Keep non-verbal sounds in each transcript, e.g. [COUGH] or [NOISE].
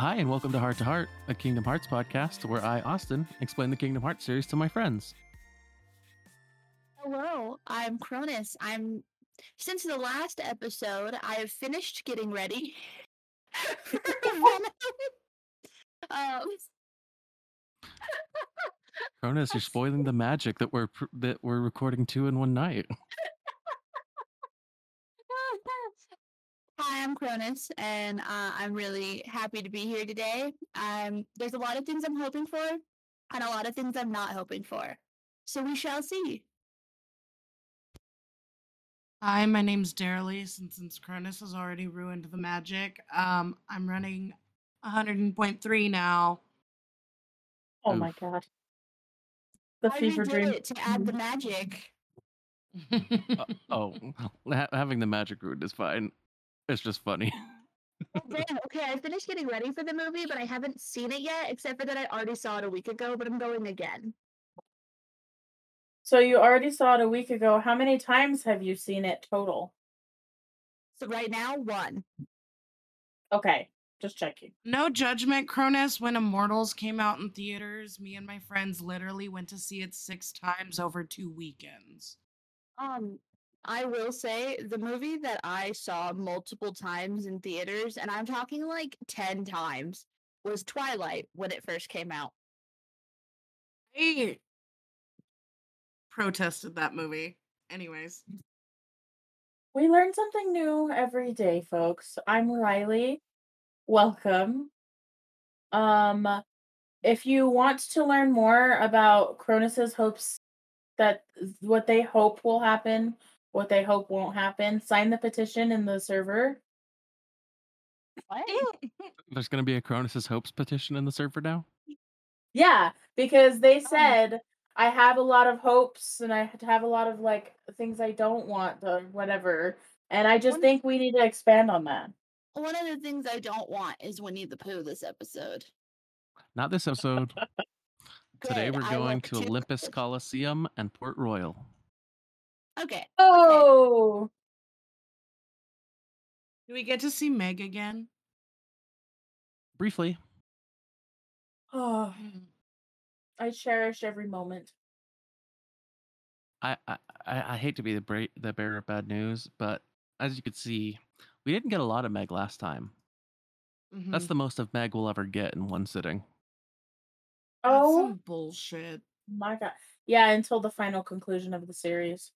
Hi, and welcome to Heart to Heart, a Kingdom Hearts podcast where I, Austin, explain the Kingdom Hearts series to my friends. Hello, I'm Cronus. I'm since the last episode, I have finished getting ready. [LAUGHS] [LAUGHS] [LAUGHS] um, Cronus, you're spoiling the magic that we're that we're recording two in one night. Hi, I'm Cronus, and uh, I'm really happy to be here today. Um, there's a lot of things I'm hoping for, and a lot of things I'm not hoping for. So we shall see. Hi, my name's Darylise, and since Cronus has already ruined the magic, um, I'm running 100.3 now. Oh Oof. my god. The I fever dream. it to add the magic. [LAUGHS] Uh, oh, [LAUGHS] ha- having the magic root is fine. It's just funny. Oh, damn, okay, I finished getting ready for the movie, but I haven't seen it yet, except for that I already saw it a week ago, but I'm going again. So you already saw it a week ago. How many times have you seen it total? So right now, one. Okay, just checking. no judgment, Cronus. When Immortals came out in theaters, me and my friends literally went to see it six times over two weekends. Um, I will say the movie that I saw multiple times in theaters, and I'm talking like 10 times, was Twilight when it first came out. I protested that movie. Anyways, We learn something new every day, folks. I'm Riley. Welcome. Um if you want to learn more about Cronus's hopes that what they hope will happen, what they hope won't happen, sign the petition in the server. What? [LAUGHS] There's going to be a Cronus's Hopes petition in the server now. Yeah, because they Oh. said I have a lot of hopes and I have a lot of like things I don't want or whatever. And I just One- think we need to expand on that. One of the things I don't want is Winnie the Pooh this episode. Not this episode. [LAUGHS] Today we're going to Olympus. Coliseum and Port Royal. Okay. Oh, do we get to see Meg again? Briefly, oh, [SIGHS] [SIGHS] I cherish every moment. I I, I hate to be the bra- the bearer of bad news, but as you could see, we didn't get a lot of Meg last time. That's Mhm. the most of Meg we'll ever get in one sitting. That's Oh some bullshit. my god. Yeah, until the final conclusion of the series.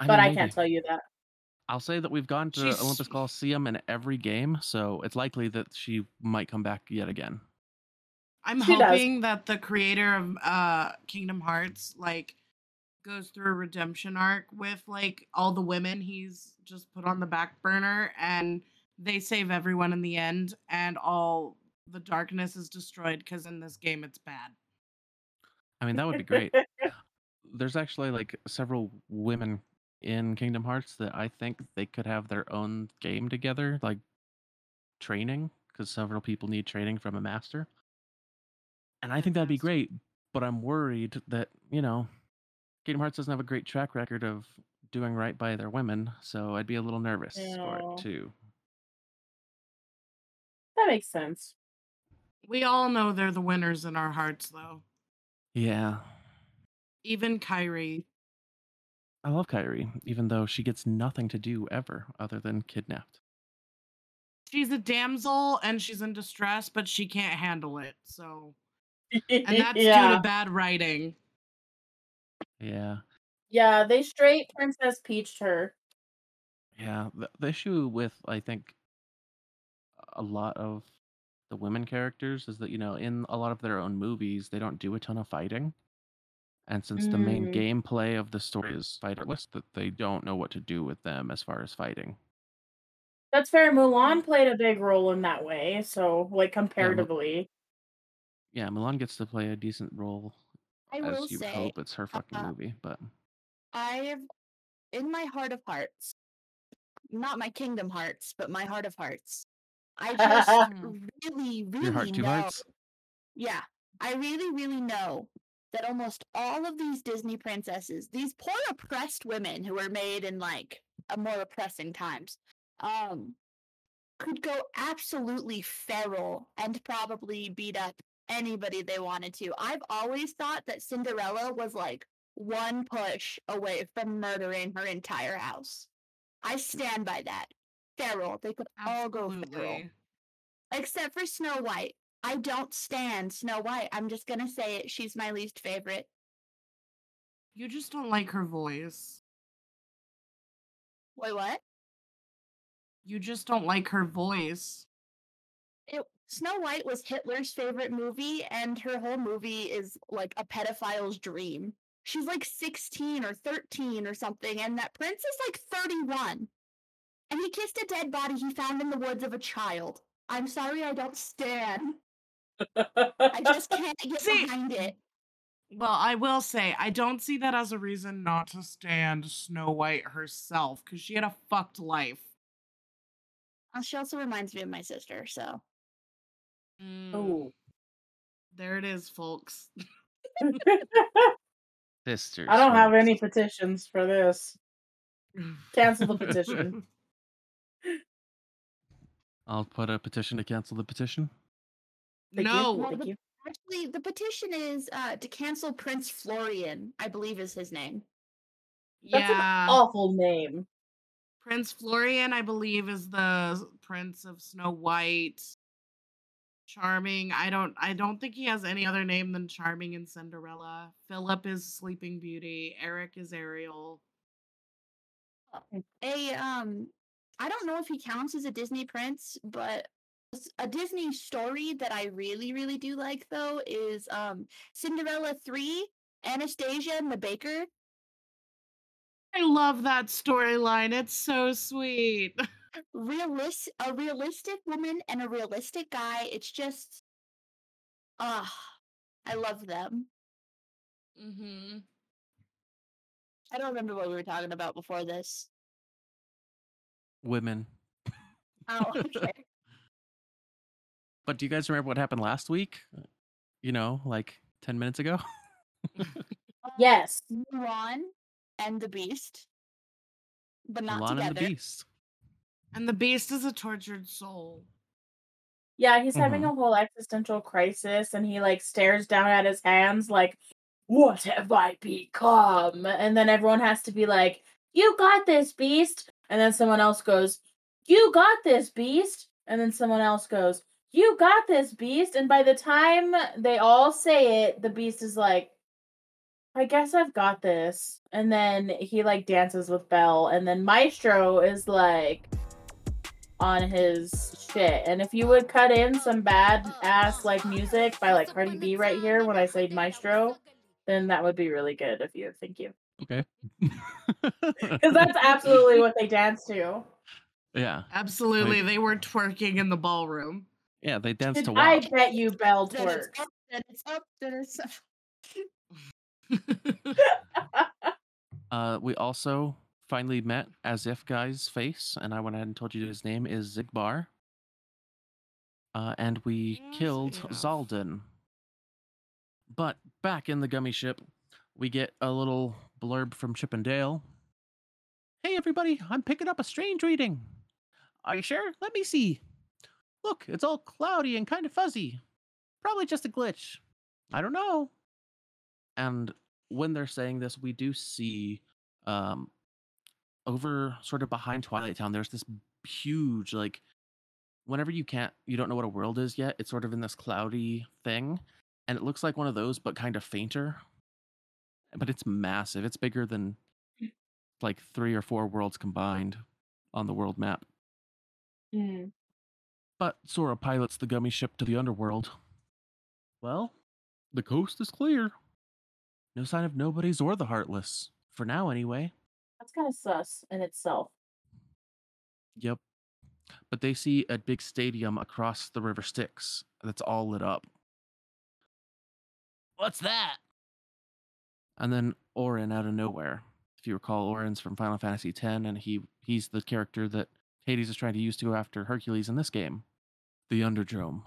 I but mean, I maybe. can't tell you that. I'll say that we've gone to She's- Olympus Coliseum in every game, so it's likely that she might come back yet again. I'm She does. hoping that the creator of uh Kingdom Hearts like goes through a redemption arc with like all the women he's just put on the back burner and they save everyone in the end and all the darkness is destroyed because in this game it's bad. I mean, that would be great. [LAUGHS] There's actually like several women in Kingdom Hearts that I think they could have their own game together, like training, because several people need training from a master. And I think that'd be great, but I'm worried that, you know, Kingdom Hearts doesn't have a great track record of doing right by their women, so I'd be a little nervous for it too. That makes sense. We all know they're the winners in our hearts though. Yeah. Even Kairi. I love Kairi, even though she gets nothing to do ever other than kidnapped. She's a damsel and she's in distress, but she can't handle it. So [LAUGHS] and that's due yeah. to bad writing. Yeah. yeah, they straight Princess Peached her. Yeah, the, the issue with I think a lot of the women characters is that you know in a lot of their own movies they don't do a ton of fighting, and since the main Mm. gameplay of the story is fighterless, that they don't know what to do with them as far as fighting. That's fair. Mulan played a big role in that way, so like comparatively. Yeah, Mulan gets to play a decent role I will as you say, hope. It's her fucking uh, movie, but I've, in my heart of hearts, not my kingdom hearts, but my heart of hearts, I just really, [LAUGHS] really your heart two know. hearts. Yeah, I really, really know that almost all of these Disney princesses, these poor oppressed women who were made in like a more oppressing times, um, could go absolutely feral and probably beat up anybody they wanted to. I've always thought that Cinderella was like one push away from murdering her entire house. I stand by that. Feral. They could all go feral. Except for Snow White. I don't stand Snow White. I'm just gonna say it. She's my least favorite. You just don't like her voice. Wait, what? You just don't like her voice. It, Snow White was Hitler's favorite movie, and her whole movie is like a pedophile's dream. She's like 16 or 13 or something, and that prince is like 31. And he kissed a dead body he found in the woods of a child. I'm sorry, I don't stand. I just [LAUGHS] can't get See- behind it. Well, I will say, I don't see that as a reason not to stand Snow White herself, because she had a fucked life. Uh, She also reminds me of my sister, so. Mm, Oh. There it is, folks. [LAUGHS] [LAUGHS] Sisters. I don't have any petitions for this. Cancel the petition. I'll put a petition to cancel the petition. Thank you. no. Well, Thank the- you. Actually, the petition is uh, to cancel Prince Florian, I believe is his name. That's yeah. an awful name. Prince Florian, I believe, is the prince of Snow White. Charming. I don't I don't think he has any other name than Charming and Cinderella. Philip is Sleeping Beauty. Eric is Ariel. a um I don't know if he counts as a Disney prince, but s- a Disney story that I really really do like though is um Cinderella 3, Anastasia and the Baker. I love that storyline. It's so sweet. [LAUGHS] Realist a realistic woman and a realistic guy. It's just ah I love them. mm-hmm. I don't remember what we were talking about before this. Women. Oh, [LAUGHS] okay. But do you guys remember what happened last week? You know, like 10 minutes ago? [LAUGHS] Yes. Mulan and the Beast, but not Mulan together. and the Beast. And the beast is a tortured soul. Yeah, he's having Mhm. a whole existential crisis and he like stares down at his hands like, What have I become? And then everyone has to be like, You got this, beast. And then someone else goes, You got this, beast. And then someone else goes, You got this, beast. And by the time they all say it, the beast is like, I guess I've got this. And then he like dances with Belle. And then Maestro is like on his shit. And if you would cut in some bad ass like music by like Cardi B right here when I say Maestro, then that would be really good of you. Thank you. Okay. [LAUGHS] Because that's absolutely what they dance to. Yeah. Absolutely. They were twerking in the ballroom. Yeah, they dance to And I bet you Belle Then it's twerks. up, then it's up, then it's up. [LAUGHS] Uh, we also finally met as if guy's face, and I went ahead and told you his name is Xigbar. Uh, and we As killed if. Xaldin. But back in the gummy ship, we get a little blurb from Chip and Dale. Hey everybody, I'm picking up a strange reading. Are you sure? Let me see. Look, it's all cloudy and kind of fuzzy. Probably just a glitch. I don't know. And when they're saying this, we do see um over sort of behind Twilight Town, there's this huge like whenever you can't you don't know what a world is yet, it's sort of in this cloudy thing. And it looks like one of those, but kind of fainter. But it's massive. It's bigger than like three or four worlds combined on the world map. Mm. But Sora pilots the gummy ship to the underworld. Well, the coast is clear. No sign of nobodies or the heartless. For now, anyway. That's kind of sus in itself. Yep. But they see a big stadium across the River Styx that's all lit up. What's that? And then Auron out of nowhere. If you recall, Auron's from Final Fantasy X, and he he's the character that Hades is trying to use to go after Hercules in this game. The Underdrome.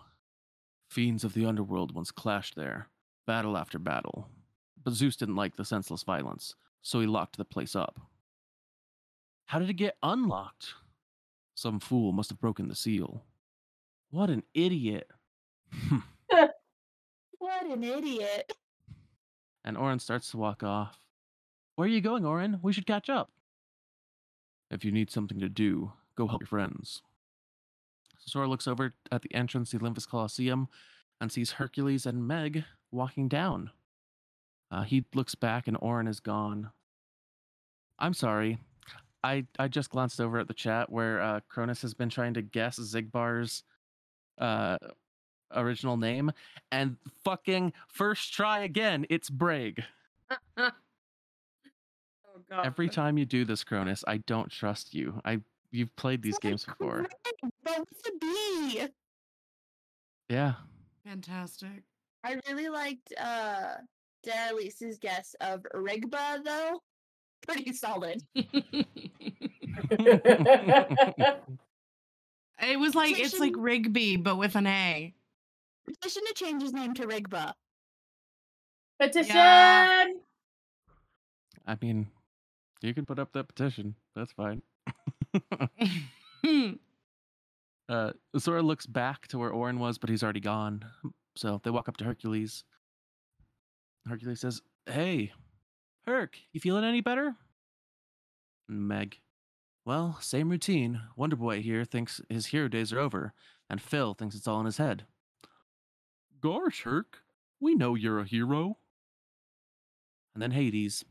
Fiends of the underworld once clashed there, battle after battle. But Zeus didn't like the senseless violence, so he locked the place up. How did it get unlocked? Some fool must have broken the seal. What an idiot. Hmm. [LAUGHS] What an idiot. and Auron starts to walk off. Where are you going, Auron? We should catch up. If you need something to do, go help your friends. Sora looks over at the entrance to the Olympus Coliseum and sees Hercules and Meg walking down. Uh, he looks back and Auron is gone. I'm sorry. I, I just glanced over at the chat where uh, Cronus has been trying to guess Xigbar's uh, original name, and fucking first try again, it's Braig. [LAUGHS] oh god. Every time you do this, Cronus, I don't trust you. I you've played these It's games before. Greg, But with a B. Yeah. Fantastic. I really liked uh Darlise's guess of Rigba though. Pretty solid. [LAUGHS] [LAUGHS] It was like it's like Rigby, but with an A. Petition to change his name to Rigba. Petition. Yeah. I mean, you can put up that petition. That's fine. [LAUGHS] [LAUGHS] uh, Sora looks back to where Auron was, but he's already gone. So they walk up to Hercules. Hercules says, Hey, Herc, you feeling any better? Meg, well, same routine. Wonder Boy here thinks his hero days are over, and Phil thinks it's all in his head. Gosh, Herc, we know you're a hero. And then Hades.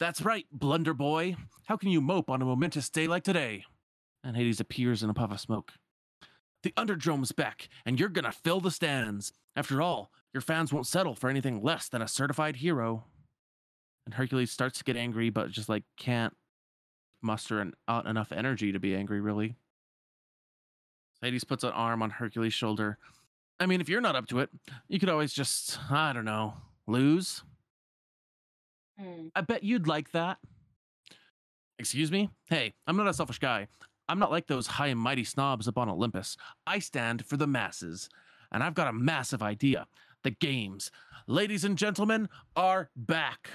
That's right, Blunder Boy. How can you mope on a momentous day like today? And Hades appears in a puff of smoke. The Underdrome's back, and you're gonna fill the stands. After all, your fans won't settle for anything less than a certified hero. And Hercules starts to get angry, but just like can't muster an, out enough energy to be angry, really. Hades puts an arm on Hercules' shoulder. I mean, if you're not up to it, you could always just, I don't know, lose. Hmm. I bet you'd like that. Excuse me? Hey, I'm not a selfish guy. I'm not like those high and mighty snobs up on Olympus. I stand for the masses. And I've got a massive idea. The games, ladies and gentlemen, are back.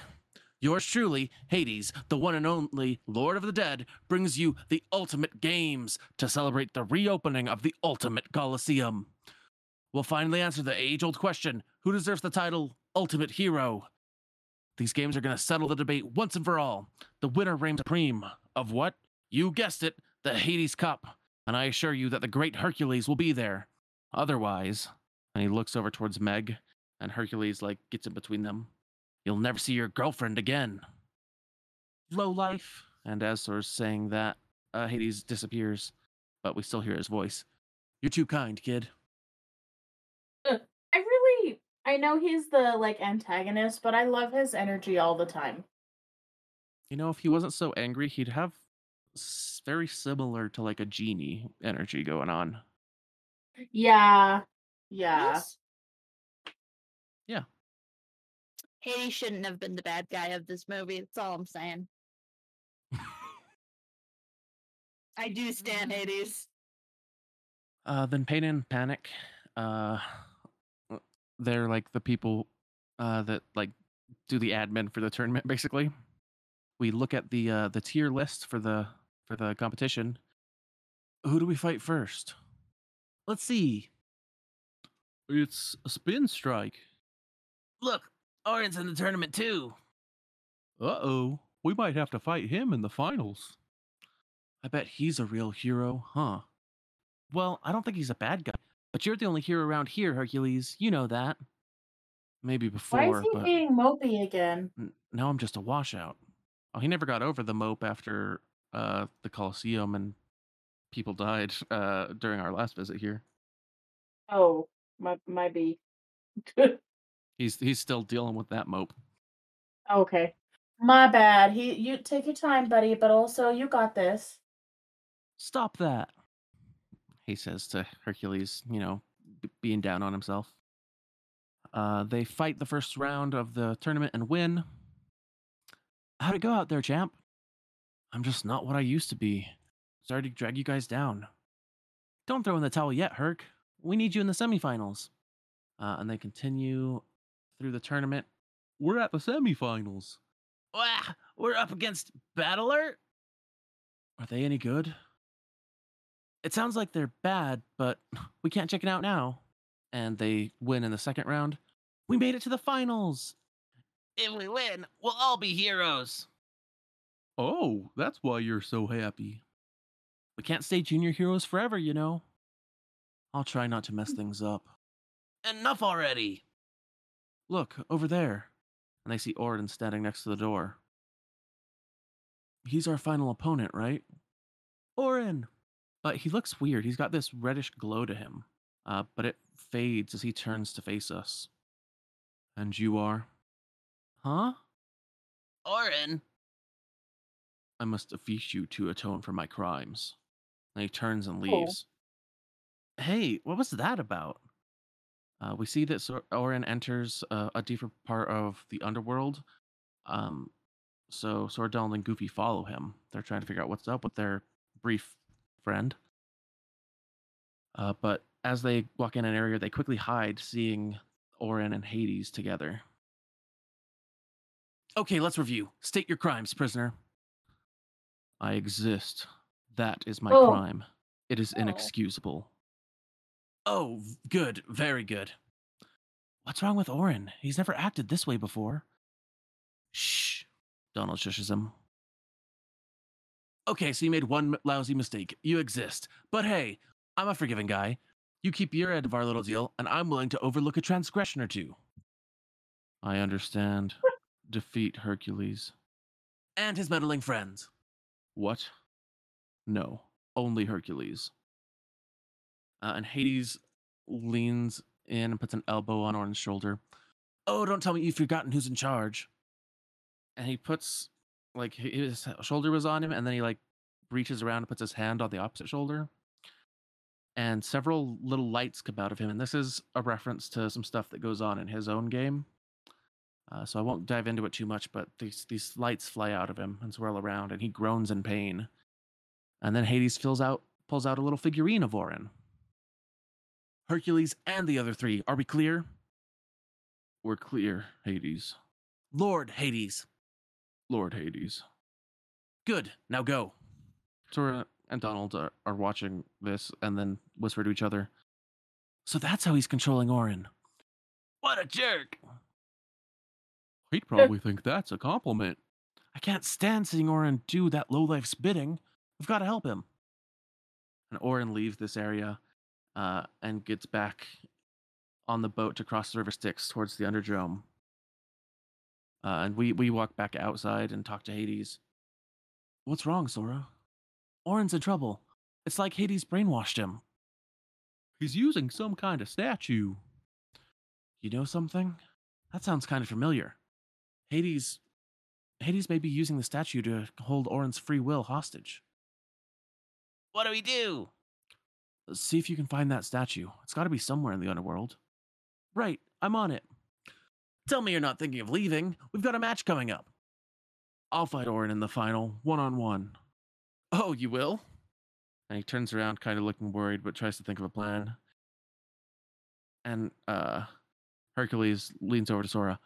Yours truly, Hades, the one and only Lord of the Dead, brings you the ultimate games to celebrate the reopening of the ultimate Colosseum. We'll finally answer the age old question who deserves the title Ultimate Hero? These games are going to settle the debate once and for all. The winner reigns supreme of what? You guessed it, the Hades Cup. And I assure you that the great Hercules will be there. Otherwise, and he looks over towards Meg, and Hercules like gets in between them. You'll never see your girlfriend again. Low life. And as Sora's saying that, uh, Hades disappears, but we still hear his voice. You're too kind, kid. I know he's the like antagonist, but I love his energy all the time. You know, if he wasn't so angry, he'd have s- very similar to like a genie energy going on. Yeah, yeah. Yes. Yeah. Hades shouldn't have been the bad guy of this movie. That's all I'm saying. I do stand. [LAUGHS] Hades. Uh, then Pain and Panic, uh, they're like the people uh, that like do the admin for the tournament. [LAUGHS] Basically, we look at the uh, the tier list for the for the competition. Who do we fight first? Let's see. It's a spin strike. Look, Auron's in the tournament too. Uh oh, we might have to fight him in the finals. I bet he's a real hero, huh? Well, I don't think he's a bad guy, but you're the only hero around here, Hercules. You know that. Maybe before, Why is he being mopey again? n- now I'm just a washout. Oh, he never got over the mope after uh, the Colosseum and people died [LAUGHS] uh, during our last visit here. Oh, my might be. [LAUGHS] He's he's still dealing with that mope. okay, my bad. He, you take your time, buddy, but also you got this. Stop that, he says to Hercules, you know, b- being down on himself. Uh, they fight the first round of the tournament and win. How'd it go out there, champ? I'm just not what I used to be. Sorry to drag you guys down. Don't throw in the towel yet, Herc. We need you in the semifinals. Uh, and they continue through the tournament. We're at the semifinals. Wah, we're up against Battler. Are they any good? It sounds like they're bad, but [SIGHS] we can't check it out now. And they win in the second round. We made it to the finals. If we win, we'll all be heroes. Oh, that's why you're so happy. We can't stay junior heroes forever, you know. I'll try not to mess things up. Enough already! Look, over there. And they see Auron standing next to the door. He's our final opponent, right? Auron! But he looks weird. He's got this reddish glow to him, uh, but it fades as he turns to face us. And you are? Huh? Auron! I must defeat you to atone for my crimes. And he turns and leaves. Hey, what was that about? Uh, we see that Sor- Auron enters uh, a deeper part of the underworld. Um, so Sordell and Goofy follow him. They're trying to figure out what's up with their brief friend. Uh, but as they walk in an area, they quickly hide, seeing Auron and Hades together. Okay, let's review. State your crimes, prisoner. I exist. That is my Oh. crime. It is Oh. inexcusable. Oh, good. Very good. What's wrong with Auron? He's never acted this way before. Shh. Donald shushes him. Okay, so you made one lousy mistake. You exist. But hey, I'm a forgiving guy. You keep your end of our little deal, and I'm willing to overlook a transgression or two. I understand. [LAUGHS] Defeat Hercules. And his meddling friends. What? No, only Hercules. Uh, and Hades leans in and puts an elbow on Auron's shoulder. Oh, don't tell me you've forgotten who's in charge. And he puts, like, his shoulder was on him, and then he, like, reaches around and puts his hand on the opposite shoulder. And several little lights come out of him. And this is a reference to some stuff that goes on in his own game. Uh, so I won't dive into it too much, but these, these lights fly out of him and swirl around, and he groans in pain. And then Hades fills out, pulls out a little figurine of Auron. Hercules and the other three. Are we clear? We're clear, Hades. Lord Hades. Lord Hades. Good. Now go. Sora and Donald are, are watching this and then whisper to each other. So that's how he's controlling Auron. What a jerk. He'd [LAUGHS] probably think that's a compliment. I can't stand seeing Auron do that lowlife's bidding. We've got to help him. And Auron leaves this area uh, and gets back on the boat to cross the river Styx towards the Underdrome. Uh, and we, we walk back outside and talk to Hades. What's wrong, Sora? Auron's in trouble. It's like Hades brainwashed him. He's using some kind of statue. You know something? That sounds kind of familiar. Hades. Hades may be using the statue to hold Auron's free will hostage. What do we do? See if you can find that statue. It's got to be somewhere in the underworld. Right, I'm on it. Tell me you're not thinking of leaving. We've got a match coming up. I'll fight Auron in the final, one on one. Oh, you will? And he turns around, kind of looking worried, but tries to think of a plan. And uh, Hercules leans over to Sora.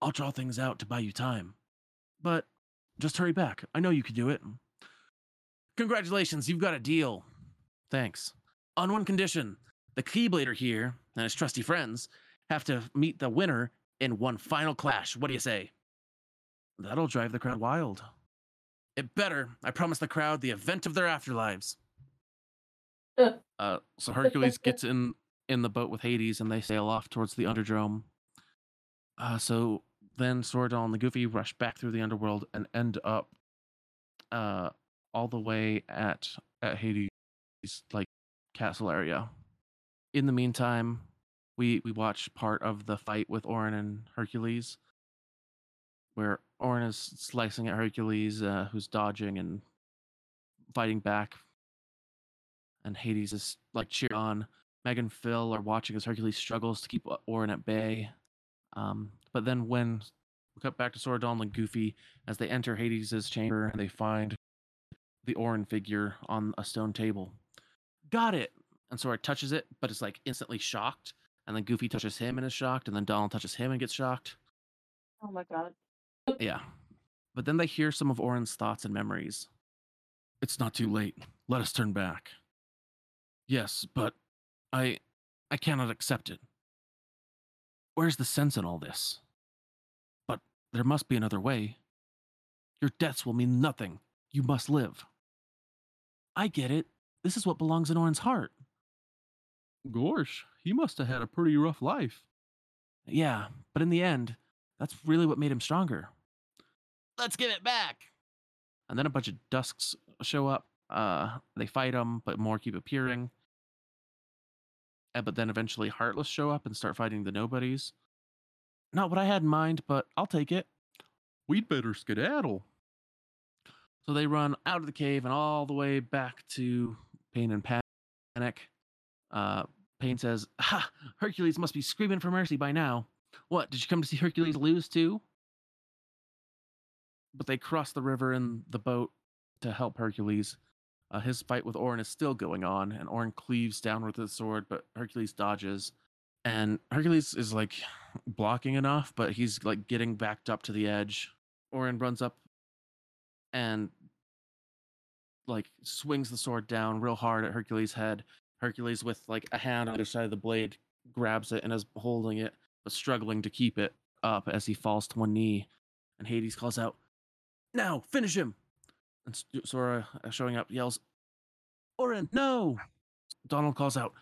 I'll draw things out to buy you time. But just hurry back. I know you can do it. Congratulations, you've got a deal. Thanks. On one condition the Keyblader here and his trusty friends have to meet the winner in one final clash. What do you say? That'll drive the crowd wild. It better. I promise the crowd the event of their afterlives. Uh. Uh, so Hercules gets in in the boat with Hades, and they sail off towards the Underdrome. Uh, so then Sordal and the Goofy rush back through the underworld and end up uh, all the way at at Hades' like castle area. In the meantime, we we watch part of the fight with Auron and Hercules, where Auron is slicing at Hercules, uh, who's dodging and fighting back, and Hades is like cheering on. Meg and Phil are watching as Hercules struggles to keep O- Auron at bay. Um, but then when we cut back to Sora, Donald, and Goofy as they enter Hades' chamber, and they find the Auron figure on a stone table. Got it. And Sora touches it, but it's like instantly shocked. And then Goofy touches him and is shocked, and then Donald touches him and gets shocked. Oh my god. Yeah. But then they hear some of Auron's thoughts and memories. It's not too late. Let us turn back. Yes, but I I cannot accept it. Where's the sense in all this? But there must be another way. Your deaths will mean nothing. You must live. I get it. This is what belongs in Auron's heart. Gorsh, he must have had a pretty rough life. Yeah, but in the end, that's really what made him stronger. Let's give it back. And then a bunch of dusks show up. Uh, they fight him, but more keep appearing. And, but then eventually Heartless show up and start fighting the nobodies. Not what I had in mind, but I'll take it. We'd better skedaddle. So they run out of the cave and all the way back to Pain and Panic. Uh, Pain says, Ha! Hercules must be screaming for mercy by now. What, did you come to see Hercules lose too? But they cross the river in the boat to help Hercules. Uh, his fight with Auron is still going on, and Auron cleaves down with his sword, but Hercules dodges. And Hercules is like blocking enough, but he's like getting backed up to the edge. Auron runs up and like swings the sword down real hard at Hercules' head. Hercules, with like a hand on the other side of the blade, grabs it and is holding it, but struggling to keep it up as he falls to one knee. And Hades calls out, Now, finish him! And Sora, uh, showing up, yells, Auron, no! Donald calls out,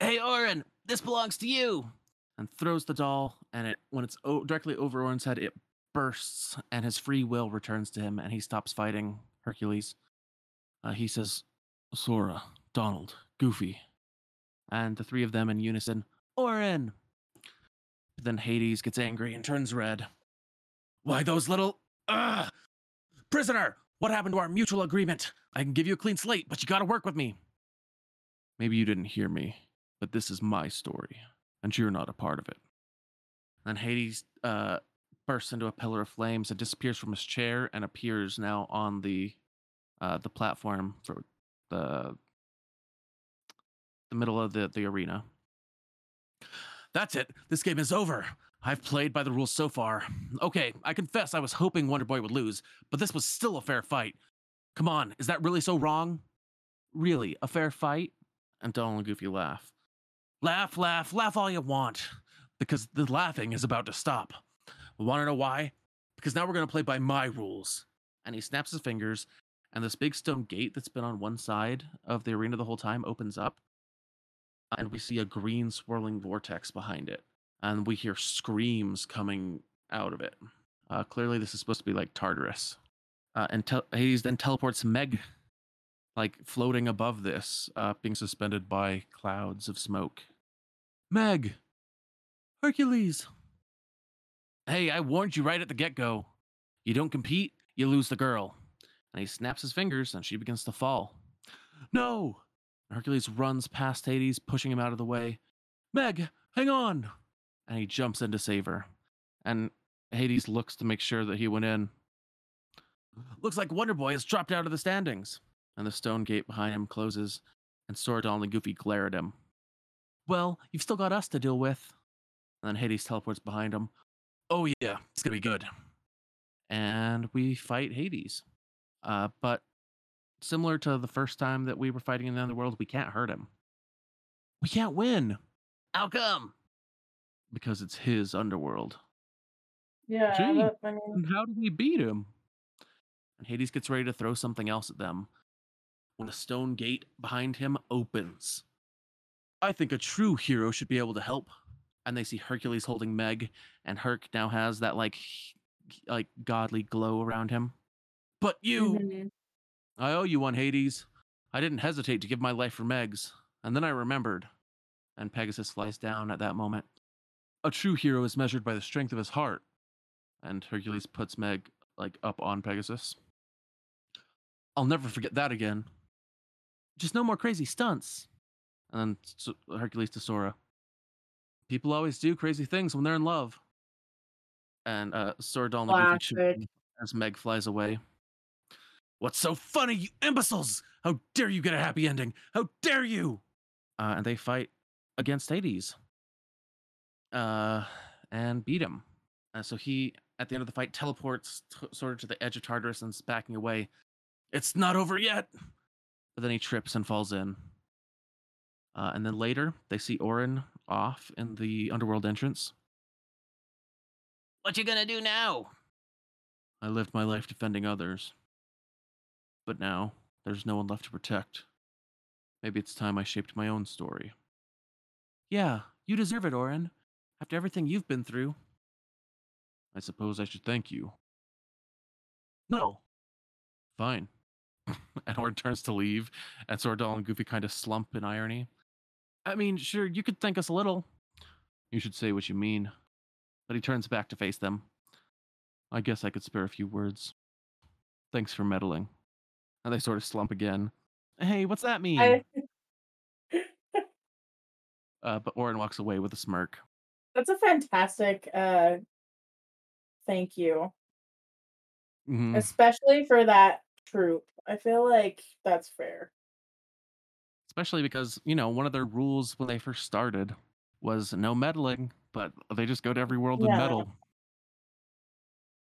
Hey, Auron, this belongs to you! And throws the doll, and it when it's o- directly over Auron's head, it bursts, and his free will returns to him, and he stops fighting Hercules. Uh, he says, Sora, Donald, Goofy. And the three of them in unison, Auron! But then Hades gets angry and turns red. Why, those little. Ugh! Prisoner! What happened to our mutual agreement? I can give you a clean slate, but you gotta work with me. Maybe you didn't hear me, but this is my story, and you're not a part of it. Then Hades uh, bursts into a pillar of flames and disappears from his chair and appears now on the uh, the platform for the the middle of the, the arena. That's it. This game is over. I've played by the rules so far. Okay, I confess I was hoping Wonder Boy would lose, but this was still a fair fight. Come on, is that really so wrong? Really, a fair fight? And Donald and Goofy laugh. Laugh, laugh, laugh all you want, because the laughing is about to stop. Want to know why? Because now we're going to play by my rules. And he snaps his fingers, and this big stone gate that's been on one side of the arena the whole time opens up. And we see a green swirling vortex behind it. And we hear screams coming out of it. Uh, clearly, this is supposed to be like Tartarus. Uh, and Hades then teleports Meg, like floating above this, uh, being suspended by clouds of smoke. Meg! Hercules! Hey, I warned you right at the get go. You don't compete, you lose the girl. And he snaps his fingers and she begins to fall. No! Hercules runs past Hades, pushing him out of the way. Meg, hang on! And he jumps in to save her. And Hades looks to make sure that he went in. Looks like Wonder Boy has dropped out of the standings. And the stone gate behind him closes, and Sora, Donald, and Goofy glare at him. Well, you've still got us to deal with. And then Hades teleports behind him. Oh, yeah, it's to be good. And we fight Hades. Uh, but similar to the first time that we were fighting in the underworld, we can't hurt him. We can't win. How come? Because it's his underworld. Yeah, Gee. that, I mean, And how do we beat him? And Hades gets ready to throw something else at them when a stone gate behind him opens. I think a true hero should be able to help. And they see Hercules holding Meg, and Herc now has that like like godly glow around him. But you, Mhm. I owe you one, Hades. I didn't hesitate to give my life for Meg's, and then I remembered. And Pegasus flies down at that moment. A true hero is measured by the strength of his heart. And Hercules puts Meg like up on Pegasus. I'll never forget that again. Just no more crazy stunts. And then Hercules to Sora. People always do crazy things when they're in love. And uh, Sora Donald and Goofy shoot Classic. him as Meg flies away. What's so funny, you imbeciles? How dare you get a happy ending? How dare you? Uh, and they fight against Hades. Uh, and beat him. Uh, so he, at the end of the fight, teleports t- sort of to the edge of Tartarus and is backing away. It's not over yet. But then he trips and falls in. Uh, and then later, they see Auron off in the underworld entrance. What you gonna do now? I lived my life defending others. But now, there's no one left to protect. Maybe it's time I shaped my own story. Yeah, you deserve it, Auron. After everything you've been through. I suppose I should thank you. No. Fine. [LAUGHS] and Auron turns to leave, and Sordal and Goofy kind of slump in irony. I mean, sure, you could thank us a little. You should say what you mean. But he turns back to face them. I guess I could spare a few words. Thanks for meddling. And they sort of slump again. Hey, what's that mean? I, [LAUGHS] [LAUGHS] Uh, but Auron walks away with a smirk. that's a fantastic uh thank you. Mhm. Especially for that troop. I feel like that's fair. Especially because, you know, one of their rules when they first started was no meddling, but they just go to every world and meddle.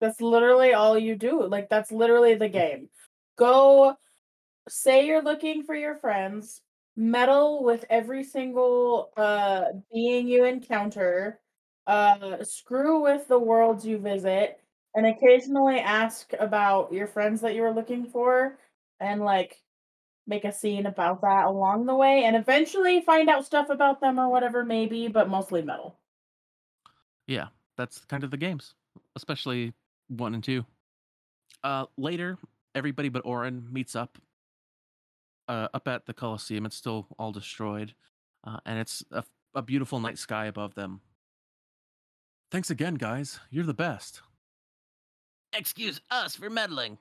That's literally all you do. Like that's literally the game. Go say you're looking for your friends, meddle with every single uh being you encounter, uh screw with the worlds you visit, and occasionally ask about your friends that you were looking for and like make a scene about that along the way and eventually find out stuff about them or whatever maybe, but mostly meddle. Yeah, that's kind of the games, especially one and two. Uh, later, everybody but Auron meets up uh, up at the Colosseum. It's still all destroyed, uh, and it's a, a beautiful night sky above them. Thanks again, guys. You're the best. Excuse us for meddling.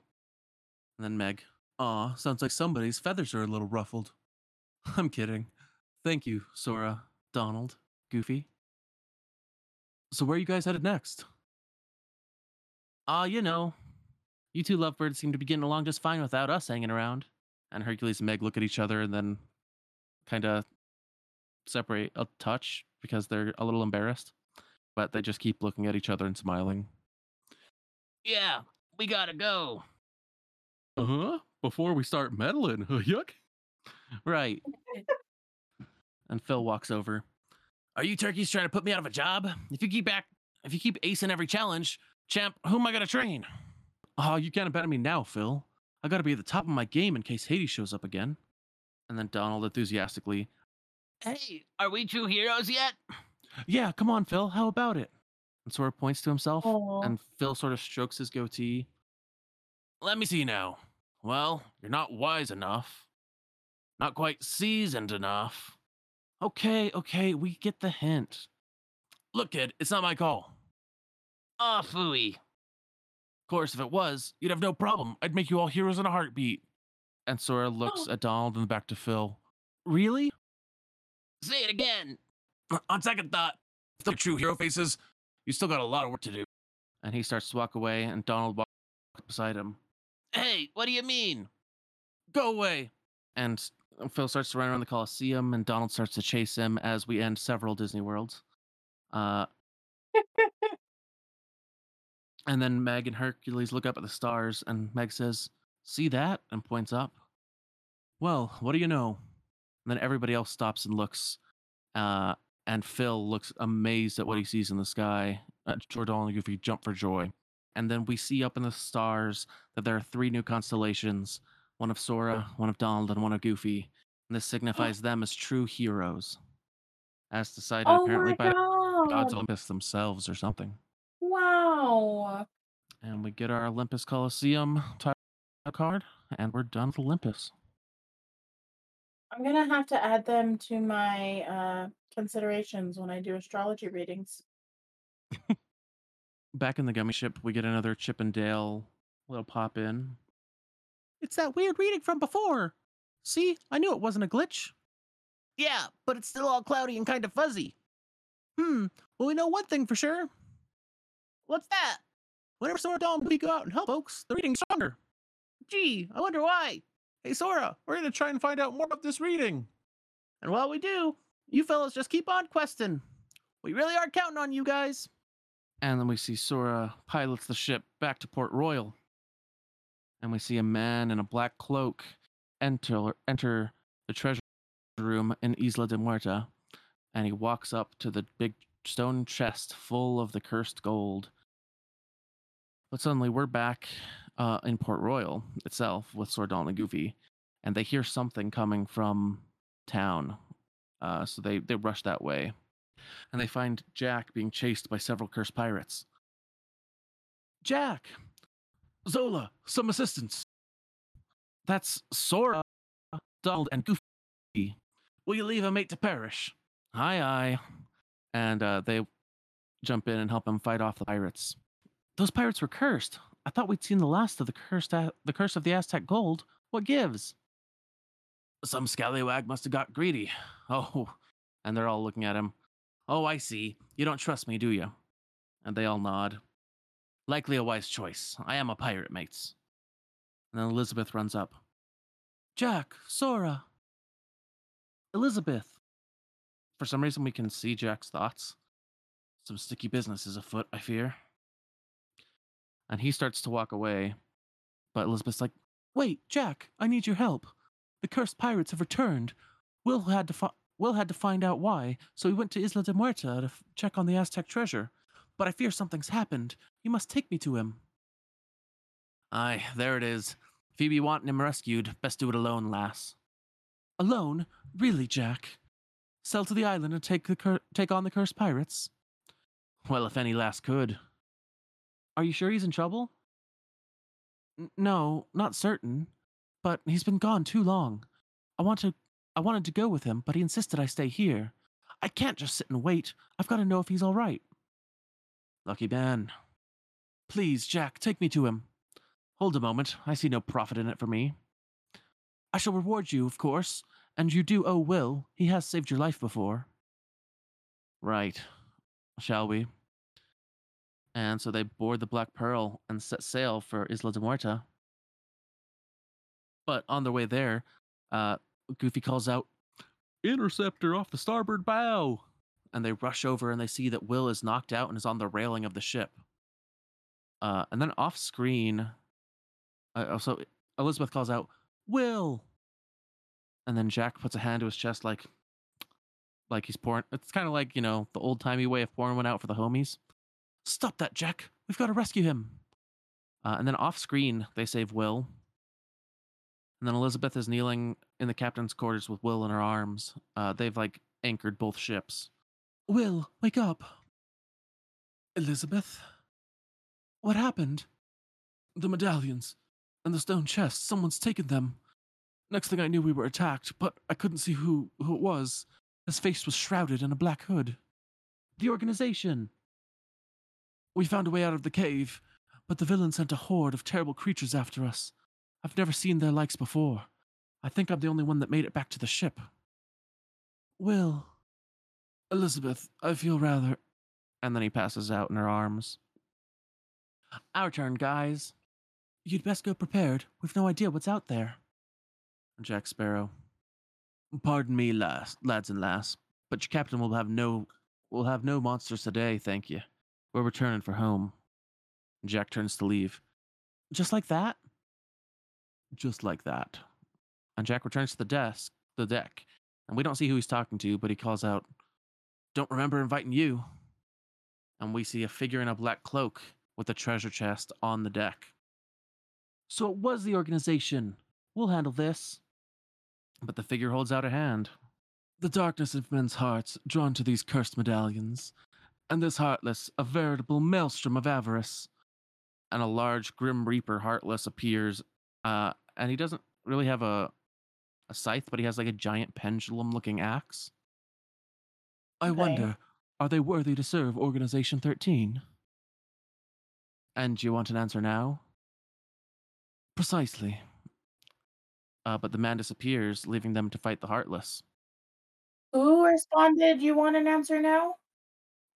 And then Meg. Aw, sounds like somebody's feathers are a little ruffled. [LAUGHS] I'm kidding. Thank you, Sora, Donald, Goofy. So where are you guys headed next? Ah, you know, you two lovebirds seem to be getting along just fine without us hanging around. And Hercules and Meg look at each other and then kind of separate a touch because they're a little embarrassed. But they just keep looking at each other and smiling. Yeah, we gotta go. Uh huh. Before we start meddling, yuck. Right. and Phil walks over. Are you turkeys trying to put me out of a job? If you keep back, if you keep acing every challenge, champ, who am I gonna train? Oh, you can't abandon me now, Phil. I gotta be at the top of my game in case Hades shows up again. And then Donald enthusiastically, Hey, are we true heroes yet? Yeah, come on, Phil. How about it? And Sora points to himself, Aw. and Phil sort of strokes his goatee. Let me see now. Well, you're not wise enough. Not quite seasoned enough. Okay, okay, we get the hint. Look, kid, it's not my call. Ah, phooey. Of course, if it was, you'd have no problem. I'd make you all heroes in a heartbeat. And Sora looks at Donald and back to Phil. Really? Say it again. [CLEARS THROAT] On second thought, if they're true hero faces, you still got a lot of work to do. And he starts to walk away, and Donald walks beside him. Hey, what do you mean? Go away. And Phil starts to run around the Coliseum, and Donald starts to chase him as we end several Disney worlds. Uh, [LAUGHS] and then Meg and Hercules look up at the stars, and Meg says, See that? and points up. Well, what do you know? And then everybody else stops and looks. Uh, and Phil looks amazed at what he sees in the sky. Uh, Jordan and Goofy jump for joy. And then we see up in the stars that there are three new constellations one of Sora, one of Donald, and one of Goofy. And this signifies them as true heroes, as decided Oh apparently by the gods god. Olympus themselves or something. Wow. And we get our Olympus Coliseum title card, and we're done with Olympus. I'm gonna have to add them to my uh considerations when I do astrology readings. [LAUGHS] Back in the gummy ship, we get another Chip and Dale little pop in. It's that weird reading from before. See, I knew it wasn't a glitch. Yeah, but it's still all cloudy and kind of fuzzy. Hmm, well, we know one thing for sure. What's that? Whenever Sora Dawn we go out and help folks, the reading's stronger. Gee, I wonder why. Hey, Sora, we're going to try and find out more about this reading. And while we do, you fellas just keep on questing. We really are counting on you guys. And then we see Sora pilots the ship back to Port Royal. And we see a man in a black cloak enter enter the treasure room in Isla de Muerta, and he walks up to the big stone chest full of the cursed gold. But suddenly we're back uh, in Port Royal itself with Sordon and Goofy, and they hear something coming from town. Uh, so they, they rush that way. And they find Jack being chased by several cursed pirates. Jack! Zola, some assistance. That's Sora, Donald, and Goofy. Will you leave a mate to perish? Aye, aye. And uh, they jump in and help him fight off the pirates. Those pirates were cursed. I thought we'd seen the last of the cursed a- the curse of the Aztec gold. What gives? Some scallywag must have got greedy. [LAUGHS] Oh, and they're all looking at him. Oh, I see. You don't trust me, do you? And they all nod. Likely a wise choice. I am a pirate, mates. And then Elizabeth runs up. Jack, Sora. Elizabeth. For some reason, we can see Jack's thoughts. Some sticky business is afoot, I fear. And he starts to walk away. But Elizabeth's like, Wait, Jack, I need your help. The cursed pirates have returned. Will had to fi- Will had to find out why, so he went to Isla de Muerta to f- check on the Aztec treasure. But I fear something's happened. You must take me to him. Aye, there it is. Phoebe wanting him rescued. Best do it alone, lass. Alone? Really, Jack? Sail to the island and take the cur- take on the cursed pirates? Well, if any lass could. Are you sure he's in trouble? N- no, not certain. But he's been gone too long. I want to I wanted to go with him, but he insisted I stay here. I can't just sit and wait. I've got to know if he's all right. Lucky man. Please, Jack, take me to him. Hold a moment. I see no profit in it for me. I shall reward you, of course, and you do owe Will. He has saved your life before. Right. Shall we? And so they board the Black Pearl and set sail for Isla de Muerta. But on their way there, uh, Goofy calls out, Interceptor off the starboard bow! And they rush over and they see that Will is knocked out and is on the railing of the ship. Uh, and then off screen, uh, also Elizabeth calls out, Will! And then Jack puts a hand to his chest like, like he's pouring. It's kind of like, you know, the old timey way of pouring one out for the homies. Stop that, Jack! We've got to rescue him! Uh, and then off screen, they save Will. And then Elizabeth is kneeling in the captain's quarters with Will in her arms. Uh, they've like anchored both ships. Will, wake up. Elizabeth? What happened? The medallions and the stone chest. Someone's taken them. Next thing I knew, we were attacked, but I couldn't see who, who it was. His face was shrouded in a black hood. The organization. We found a way out of the cave, but the villain sent a horde of terrible creatures after us. I've never seen their likes before. I think I'm the only one that made it back to the ship. Will. Elizabeth, I feel rather. And then he passes out in her arms. Our turn, guys. You'd best go prepared. We've no idea what's out there. Jack Sparrow. Pardon me, lass, lads and lass, but your captain will have no will have no monsters today, thank you. We're returning for home. Jack turns to leave. Just like that? Just like that. And Jack returns to the desk, the deck, and we don't see who he's talking to, but he calls out, Don't remember inviting you. And we see a figure in a black cloak with a treasure chest on the deck. So it was the organization. We'll handle this. But the figure holds out a hand. The darkness of men's hearts drawn to these cursed medallions, and this heartless, a veritable maelstrom of avarice. And a large grim reaper heartless appears, uh, and he doesn't really have a a scythe, but he has like a giant pendulum-looking axe. I Okay. wonder, are they worthy to serve Organization 13? And do you want an answer now? Precisely. Uh, but the man disappears, leaving them to fight the Heartless. Who responded? You want an answer now?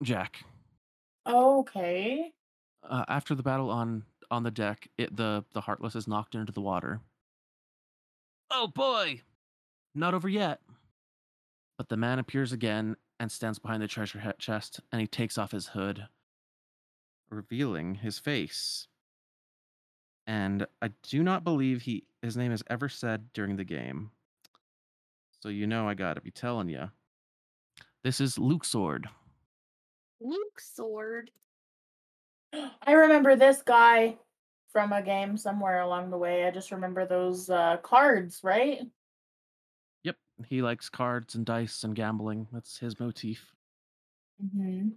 Jack. Okay. Uh, after the battle on on the deck, it the the Heartless is knocked into the water. Oh boy! Not over yet. But the man appears again and stands behind the treasure he- chest, and he takes off his hood, revealing his face. And I do not believe he his name is ever said during the game. So you know I gotta be telling you. This is Luxord. Luke Sword. [GASPS] I remember this guy from a game somewhere along the way. I just remember those uh, cards, right? Yep, he likes cards and dice and gambling. That's his motif. Mm-hmm.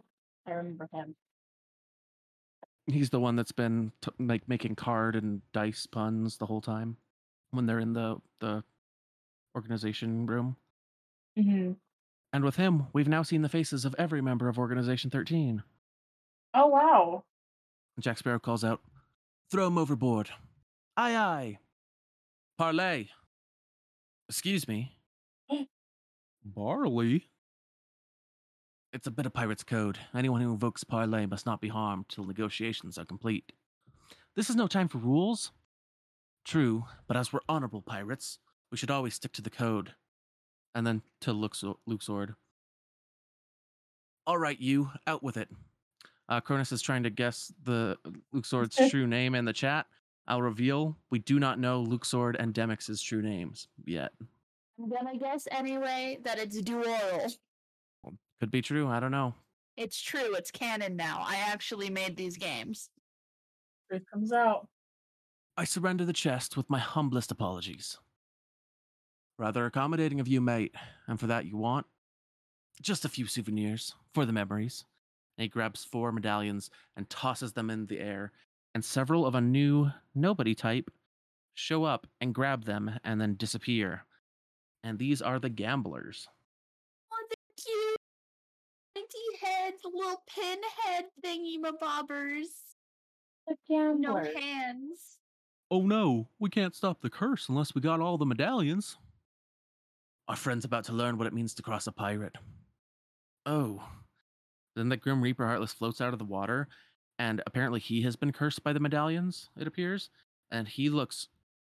I remember him. He's the one that's been t- like making card and dice puns the whole time when they're in the the organization room. Mm-hmm. And with him, we've now seen the faces of every member of Organization 13. Oh wow! Jack Sparrow calls out, Throw him overboard. Aye, aye. Parley. Excuse me. [GASPS] Barley? It's a bit of pirate's code. Anyone who invokes parley must not be harmed till negotiations are complete. This is no time for rules. True, but as we're honorable pirates, we should always stick to the code. And then to Luke, Luxord. All right, you, out with it. Uh, Cronus is trying to guess the Luxord's true name in the chat. I'll reveal we do not know Luxord and Demyx's true names yet. I'm gonna guess anyway that it's Duoral. Could be true. I don't know. It's true. It's canon now. I actually made these games. Truth comes out. I surrender the chest with my humblest apologies. Rather accommodating of you, mate, and for that you want just a few souvenirs for the memories. And he grabs four medallions and tosses them in the air, and several of a new nobody type show up and grab them and then disappear. And these are the gamblers. Oh, they're cute. Pointy heads, little pinhead thingy bobbers. The No hands. Oh no, we can't stop the curse unless we got all the medallions. Our friend's about to learn what it means to cross a pirate. Oh. Then the Grim Reaper Heartless floats out of the water, and apparently he has been cursed by the medallions, it appears. And he looks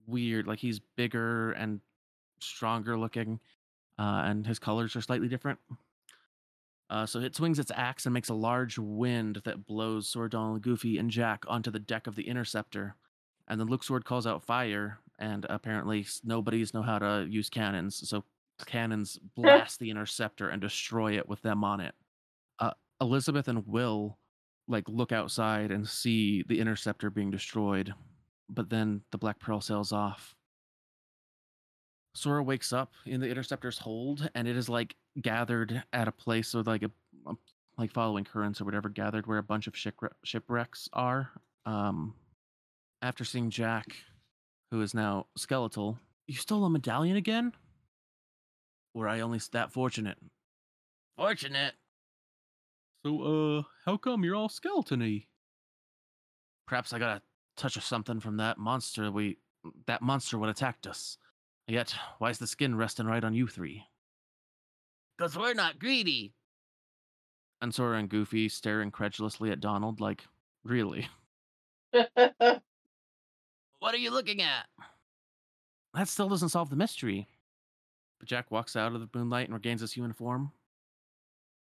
weird, like he's bigger and stronger looking, uh, and his colors are slightly different. Uh, so it swings its axe and makes a large wind that blows Sora Donald, Goofy, and Jack onto the deck of the Interceptor. And then Luxord calls out fire, and apparently nobody's know how to use cannons, so cannons [LAUGHS] blast the Interceptor and destroy it with them on it. Uh, Elizabeth and Will like look outside and see the Interceptor being destroyed, but then the Black Pearl sails off. Sora wakes up in the Interceptor's hold, and it is like gathered at a place with like a, a like following currents or whatever, gathered where a bunch of shipwre- shipwrecks are. Um, after seeing Jack, who is now skeletal, you stole a medallion again? Were I only that fortunate? Fortunate? So, uh, how come you're all skeletony? Perhaps I got a touch of something from that monster we. that monster what attacked us. Yet, why's the skin resting right on you three? Because we're not greedy. And Sora and Goofy stare incredulously at Donald, like, really? [LAUGHS] What are you looking at? That still doesn't solve the mystery. But Jack walks out of the moonlight and regains his human form.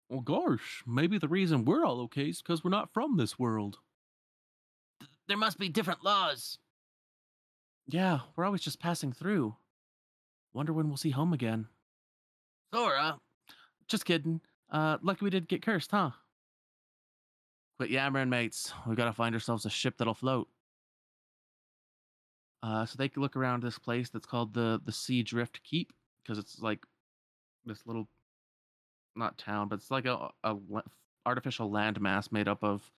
Well, gosh, maybe the reason we're all okay is because we're not from this world. there must be different laws. Yeah, we're always just passing through. Wonder when we'll see home again. Sora? Just kidding. Uh, lucky we didn't get cursed, huh? Quit yammering, mates. We gotta find ourselves a ship that'll float. Uh, so they can look around this place that's called the the Sea Drift Keep because it's like this little, not town, but it's like a, a artificial landmass made up of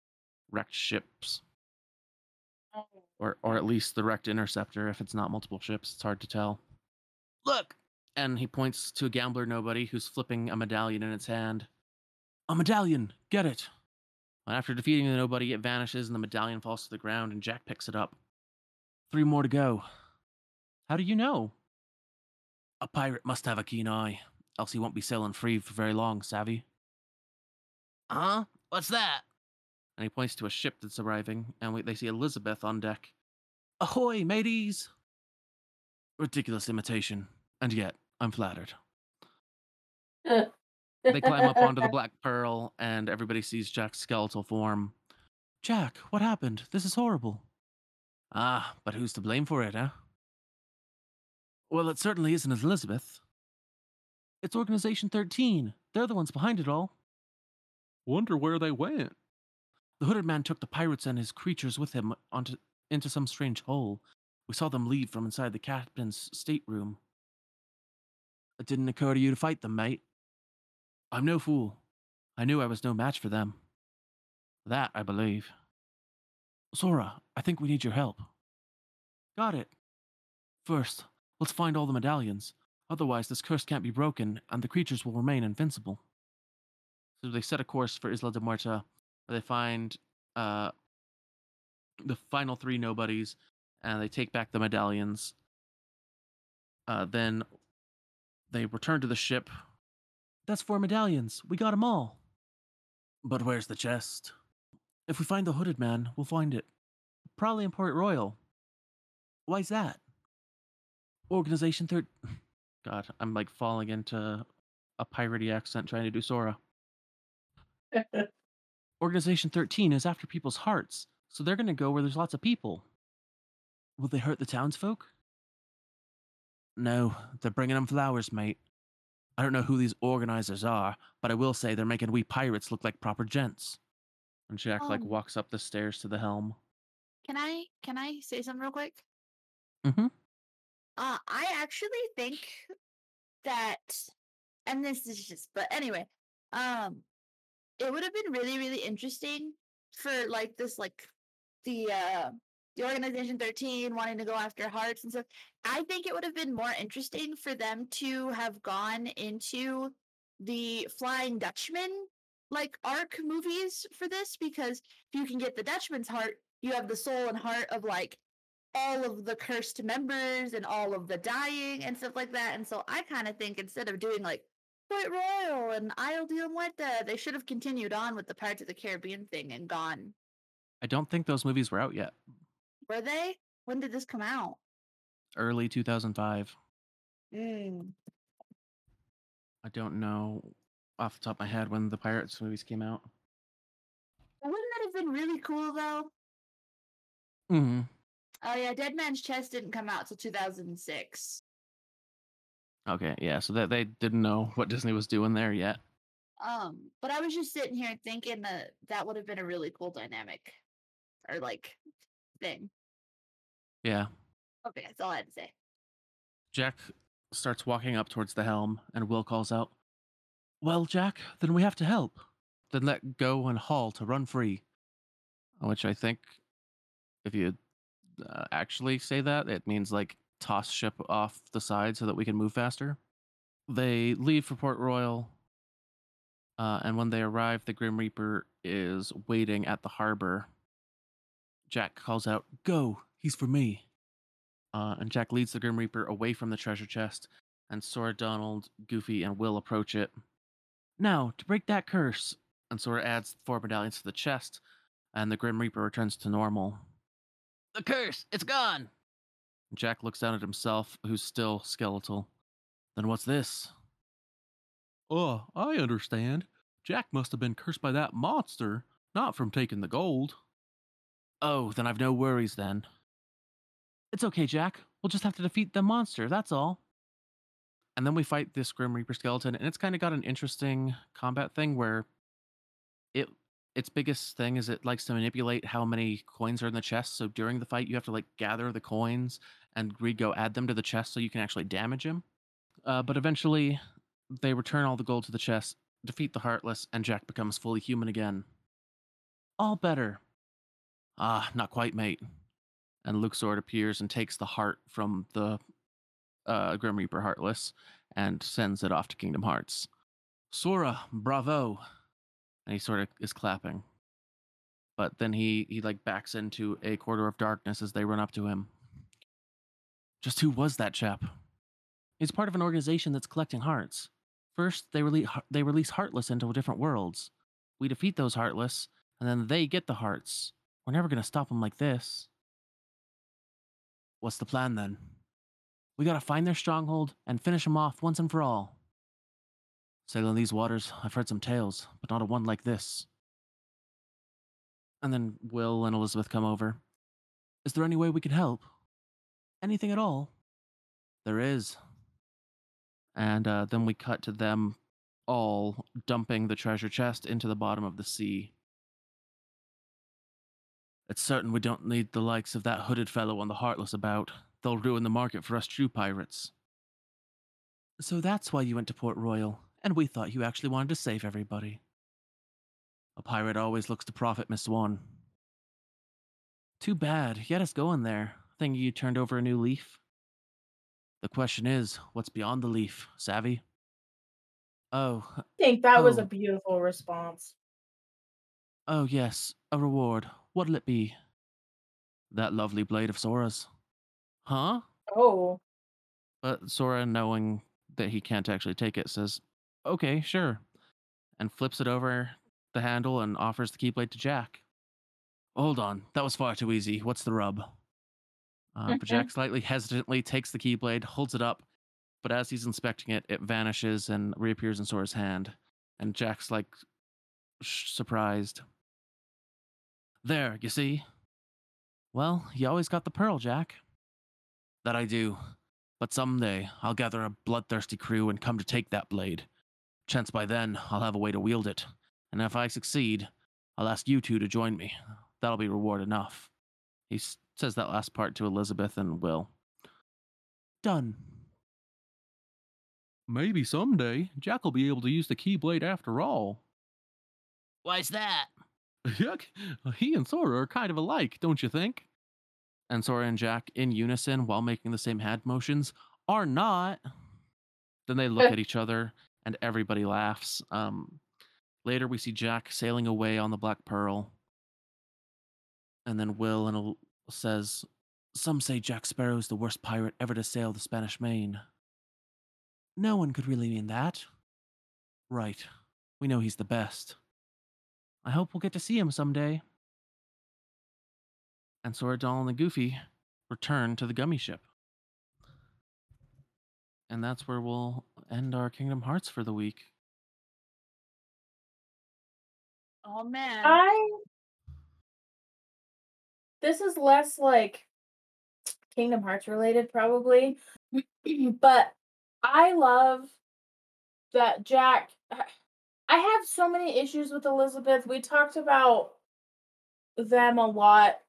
wrecked ships, or or at least the wrecked interceptor. If it's not multiple ships, it's hard to tell. Look, and he points to a gambler nobody who's flipping a medallion in its hand. A medallion, get it. And after defeating the nobody, it vanishes and the medallion falls to the ground, and Jack picks it up. Three more to go. How do you know? A pirate must have a keen eye, else he won't be sailing free for very long, savvy. Huh? What's that? And he points to a ship that's arriving, and we, they see Elizabeth on deck. Ahoy, mateys! Ridiculous imitation, and yet I'm flattered. [LAUGHS] They climb up onto the Black Pearl, and everybody sees Jack's skeletal form. Jack, what happened? This is horrible. Ah, but who's to blame for it, eh? Well, it certainly isn't Elizabeth. It's Organization 13. They're the ones behind it all. Wonder where they went. The hooded man took the pirates and his creatures with him onto into some strange hole. We saw them leave from inside the captain's stateroom. It didn't occur to you to fight them, mate. I'm no fool. I knew I was no match for them. That I believe. Sora, I think we need your help. Got it. First, let's find all the medallions. Otherwise, this curse can't be broken, and the creatures will remain invincible. So they set a course for Isla de Muerta, where they find uh, the final three nobodies, and they take back the medallions. Uh, then they return to the ship. That's four medallions. We got them all. But where's the chest? If we find the hooded man, we'll find it. Probably in Port Royal. Why's that? Organization Third. [SIGHS] God, I'm like falling into a piratey accent trying to do Sora. [LAUGHS] Organization 13 is after people's hearts, so they're going to go where there's lots of people. Will they hurt the townsfolk? No, they're bringing them flowers, mate. I don't know who these organizers are, but I will say they're making we pirates look like proper gents. And Jack like Um, walks up the stairs to the helm. Can I can I say something real quick? Mm-hmm. Uh, I actually think that, and this is just, but anyway, um, it would have been really, really interesting for like this, like the uh the organization 13 wanting to go after hearts and stuff. I think it would have been more interesting for them to have gone into the Flying Dutchman like arc movies for this because if you can get the Dutchman's heart, you have the soul and heart of like all of the cursed members and all of the dying and stuff like that. And so I kind of think instead of doing like Port Royal and Isle de la Muerta, they should have continued on with the Pirates of the Caribbean thing and gone. I don't think those movies were out yet. Were they? When did this come out? Early 2005. Mm. I don't know off the top of my head when the Pirates movies came out. Wouldn't that have been really cool though? Mm-hmm. Oh yeah, Dead Man's Chest didn't come out till 2006. Okay, yeah, so that they didn't know what Disney was doing there yet. Um, but I was just sitting here thinking that that would have been a really cool dynamic or like thing. Yeah. Okay, that's all I had to say. Jack starts walking up towards the helm, and Will calls out, Well, Jack, then we have to help. Then let go and haul to run free. Which I think, if you uh, actually say that, it means like toss ship off the side so that we can move faster. They leave for Port Royal, uh, and when they arrive, the Grim Reaper is waiting at the harbor. Jack calls out, Go, he's for me. Uh, and Jack leads the Grim Reaper away from the treasure chest, and Sora, Donald, Goofy, and Will approach it. Now, to break that curse, and Sora adds four medallions to the chest, and the Grim Reaper returns to normal. The curse, it's gone! Jack looks down at himself, who's still skeletal. Then what's this? Oh, I understand. Jack must have been cursed by that monster, not from taking the gold. Oh, then I've no worries then. It's okay, Jack. We'll just have to defeat the monster, that's all. And then we fight this Grim Reaper skeleton, and it's kind of got an interesting combat thing where it its biggest thing is it likes to manipulate how many coins are in the chest. So during the fight, you have to like gather the coins and go add them to the chest so you can actually damage him. Uh, but eventually, they return all the gold to the chest, defeat the Heartless, and Jack becomes fully human again. All better. Ah, not quite, mate. And Luxord appears and takes the heart from the uh, Grim Reaper Heartless and sends it off to Kingdom Hearts. Sora, bravo! And he sort of is clapping. But then he he like backs into a corridor of darkness as they run up to him. Just who was that chap? He's part of an organization that's collecting hearts. First, they release they release Heartless into different worlds. We defeat those Heartless, and then they get the hearts. We're never gonna stop them like this. What's the plan then? We gotta find their stronghold and finish them off once and for all. Sailing these waters, I've heard some tales, but not a one like this. And then Will and Elizabeth come over. Is there any way we can help? Anything at all? There is. And uh, then we cut to them all dumping the treasure chest into the bottom of the sea. It's certain we don't need the likes of that hooded fellow on the Heartless about. They'll ruin the market for us true pirates. So that's why you went to Port Royal, and we thought you actually wanted to save everybody. A pirate always looks to profit, Miss Swann. Too bad. You had us going there. Thinking you turned over a new leaf. The question is, what's beyond the leaf, savvy? Oh, I think that was a Oh. beautiful response. oh yes, a reward. What'll it be? That lovely blade of Sora's. Huh? Oh, But Sora, knowing that he can't actually take it, says, Okay, sure. And flips it over the handle and offers the keyblade to Jack. Hold on, that was far too easy. What's the rub? Uh, but. Jack slightly hesitantly takes the keyblade, holds it up, but as he's inspecting it, it vanishes and reappears in Sora's hand. And Jack's like sh- surprised. There, you see? Well, you always got the pearl, Jack. That I do. But someday I'll gather a bloodthirsty crew and come to take that blade. Chance by then I'll have a way to wield it. And if I succeed, I'll ask you two to join me. That'll be reward enough. He s- says that last part to Elizabeth and Will. Done. Maybe someday Jack will be able to use the Keyblade after all. Why's that? [LAUGHS] Yuck. He and Sora are kind of alike, don't you think? And Sora and Jack, in unison while making the same hand motions, are not. Then they look at each other and everybody laughs. Um, later, we see Jack sailing away on the Black Pearl. And then Will and El- says, Some say Jack Sparrow's the worst pirate ever to sail the Spanish Main. No one could really mean that. Right. We know he's the best. I hope we'll get to see him someday. And so Sora, Donald, and the Goofy return to the gummy ship. And that's where we'll end our Kingdom Hearts for the week. Oh man. I. This is less like Kingdom Hearts related, probably, [CLEARS THROAT] but I love that Jack. I have so many issues with Elizabeth. We talked about them a lot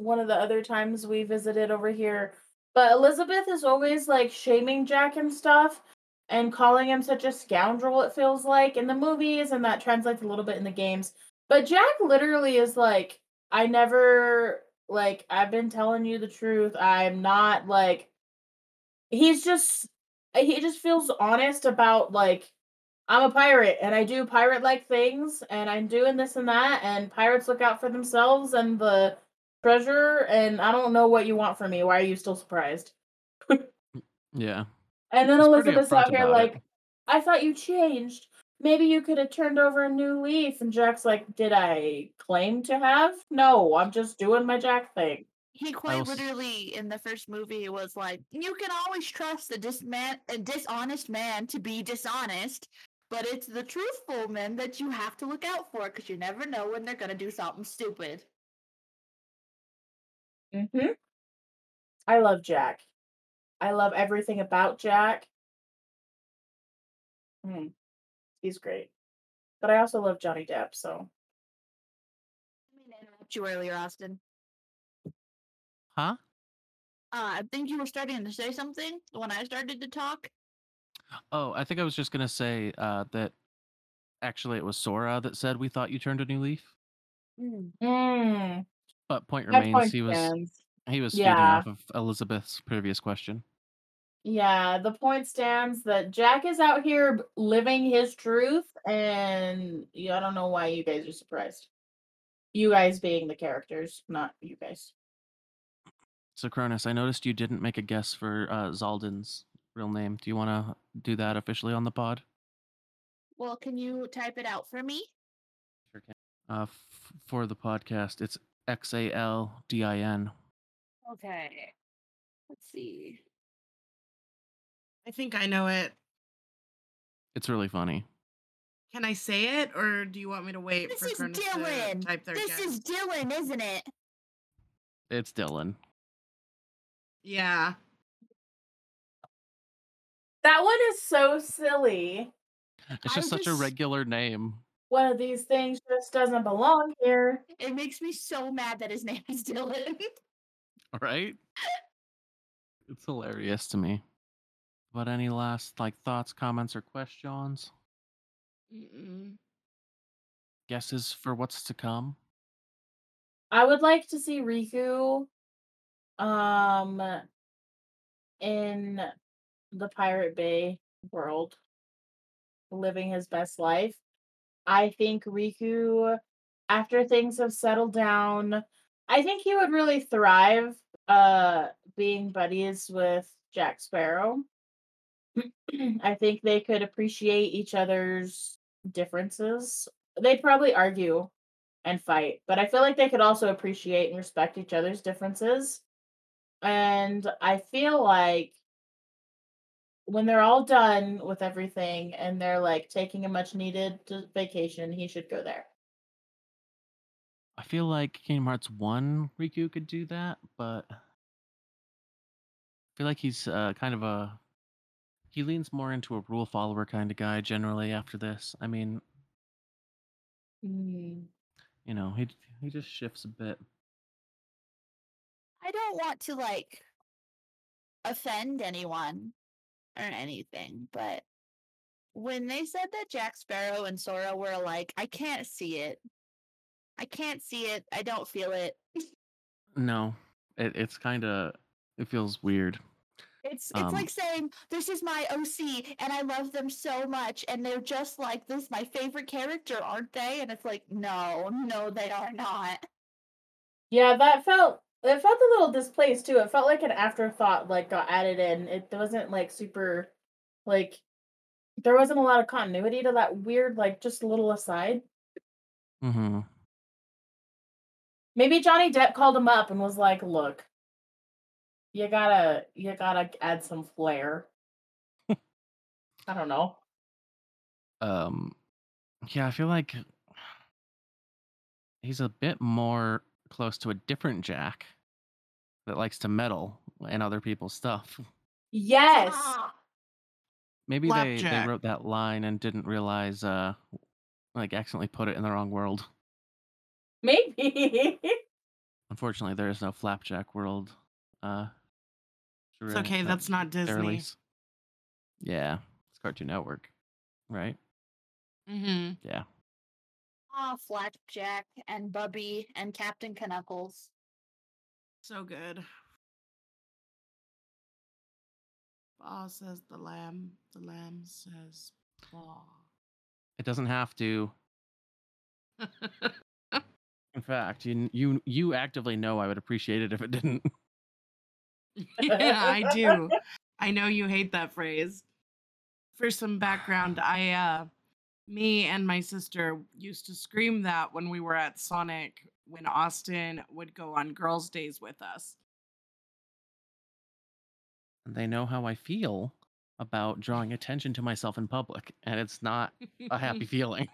one of the other times we visited over here. But Elizabeth is always like shaming Jack and stuff and calling him such a scoundrel, it feels like in the movies, and that translates a little bit in the games. But Jack literally is like, I never, like, I've been telling you the truth. I'm not like, he's just, he just feels honest about, like, I'm a pirate and I do pirate like things and I'm doing this and that and pirates look out for themselves and the treasure and I don't know what you want from me. Why are you still surprised? Yeah. And then He's pretty Elizabeth's out here about it. like, I thought you changed. Maybe you could have turned over a new leaf. And Jack's like, Did I claim to have? No, I'm just doing my Jack thing. He quite was- literally in the first movie was like, "You can always trust a dis man, a dishonest man to be dishonest, but it's the truthful men that you have to look out for because you never know when they're gonna do something stupid." Mm-hmm. I love Jack. I love everything about Jack. Mm, he's great. But I also love Johnny Depp, so I mean, to interrupt you earlier, Austin. Huh? Uh, I think you were starting to say something when I started to talk. Oh, I think I was just gonna say uh, that actually it was Sora that said we thought you turned a new leaf. mm, But point that remains, point he was stands. he was feeding Yeah. off of Elizabeth's previous question. Yeah, the point stands that Jack is out here living his truth, and yeah, I don't know why you guys are surprised. You guys being the characters, not you guys. So Cronus, I noticed you didn't make a guess for uh, Xaldin's real name. Do you want to do that officially on the pod? Well, can you type it out for me? Sure can. Uh, f- for the podcast, it's X A L D I N. Okay. Let's see. I think I know it. It's really funny. Can I say it, or do you want me to wait This for is Cronus to Dylan. type their This guess? is Dylan, isn't it? It's Dylan. Yeah. That one is so silly. It's I just such a regular name, One of these things just doesn't belong here. It makes me so mad that his [LAUGHS] name is Dylan. right? [LAUGHS] It's hilarious to me. But any last like thoughts, comments, or questions? Mm-mm. Guesses for what's to come? I would like to see Riku um in the Pirate Bay world living his best life. I think Riku after things have settled down, I think he would really thrive uh being buddies with Jack Sparrow. [CLEARS THROAT] I think they could appreciate each other's differences. They'd probably argue and fight, but I feel like they could also appreciate and respect each other's differences. And I feel like when they're all done with everything and they're like taking a much needed vacation, he should go there. I feel like Kingdom Hearts 1 Riku could do that, but I feel like he's uh, kind of a he leans more into a rule follower kind of guy generally after this. I mean, Mm. you know, he he just shifts a bit. I don't want to like offend anyone or anything, but when they said that Jack Sparrow and Sora were alike, I can't see it. I can't see it. I don't feel it. [LAUGHS] No, it, it's kind of it feels weird. It's it's Um, like saying this is my OC and I love them so much and they're just like this my favorite character, aren't they? And it's like no, no they are not. Yeah, that felt it felt a little displaced too. It felt like an afterthought like got added in. It wasn't like super like there wasn't a lot of continuity to that weird like just little aside. hmm Maybe Johnny Depp called him up and was like, "Look, you gotta, you gotta add some flair." I don't know. Um, yeah, I feel like he's a bit more close to a different Jack that likes to meddle in other people's stuff. Yes. Maybe they, they wrote that line and didn't realize, uh, like, accidentally put it in the wrong world. Maybe. Unfortunately, there is no Flapjack world. Uh, It's okay. That's not Disney. release. Yeah, it's Cartoon Network, right? Mm-hmm. Yeah. Ah, Flapjack and Bubbie and Captain Knuckles. So good. Ba says the lamb. The lamb says ba. It doesn't have to. [LAUGHS] In fact, you you you actively know I would appreciate it if it didn't. [LAUGHS] yeah, I do. I know you hate that phrase. For some background, I uh me and my sister used to scream that when we were at Sonic when Austin would go on girls' days with us. They know how I feel about drawing attention to myself in public, and it's not a happy [LAUGHS] feeling.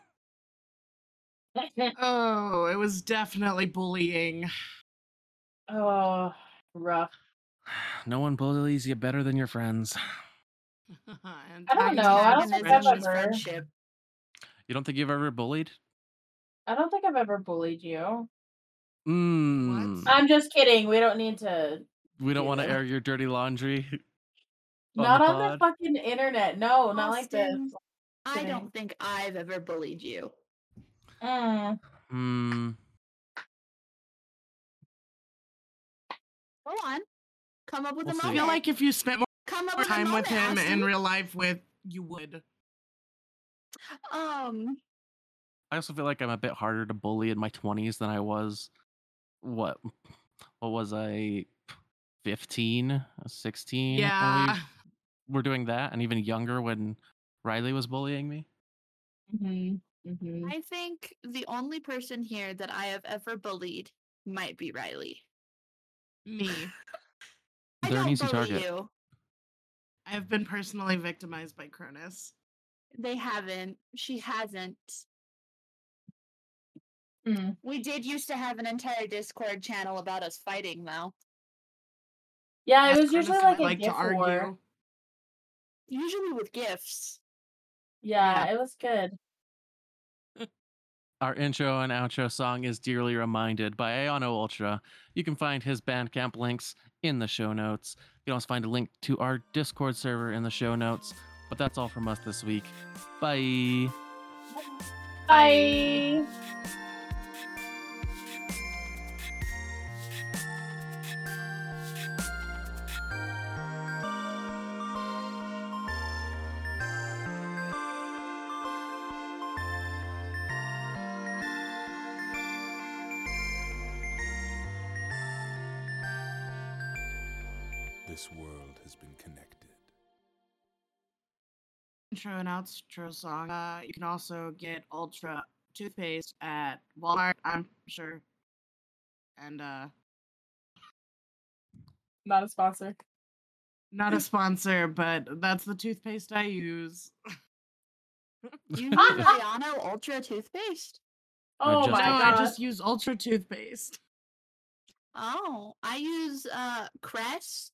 [LAUGHS] oh, it was definitely bullying. oh, rough. No one bullies you better than your friends. And [LAUGHS] I don't know, I don't think I've ever- friendship. You don't think you've ever bullied? I don't think I've ever bullied you. Mm. I'm just kidding. We don't need to. We don't want to air your dirty laundry. on not the on the fucking internet. No, not like this. I don't think I've ever bullied you. Mm. Hmm. Go on. Come up with We'll a see. I moment. feel like if you spent more Come up with time with moment, him in real life with you would. Um, I also feel like I'm a bit harder to bully in my 20s than I was. What? What was I? 15, 16? when we Yeah. were doing that, and even younger when Riley was bullying me. hmm hmm I think the only person here that I have ever bullied might be Riley. Me. I They're an don't easy bully target. you. I have been personally victimized by Cronus. They haven't. She hasn't. Mm. We did used to have an entire Discord channel about us fighting, though. Yeah, it was usually and I like a like to gift war. usually with gifts. Yeah, it was good. Our intro and outro song is Dearly Reminded by Ayano Ultra. You can find his Bandcamp links in the show notes. You can also find a link to our Discord server in the show notes. But that's all from us this week. Bye. Bye. This world has been connected. Intro and outro song. Uh, you can also get Ultra toothpaste at Walmart, I'm sure. And uh, Not a sponsor. not a sponsor, but that's the toothpaste I use. [LAUGHS] You [LAUGHS] use Ayano Ultra toothpaste? Oh just- no, my I just use Ultra toothpaste. Oh, I use uh Crest.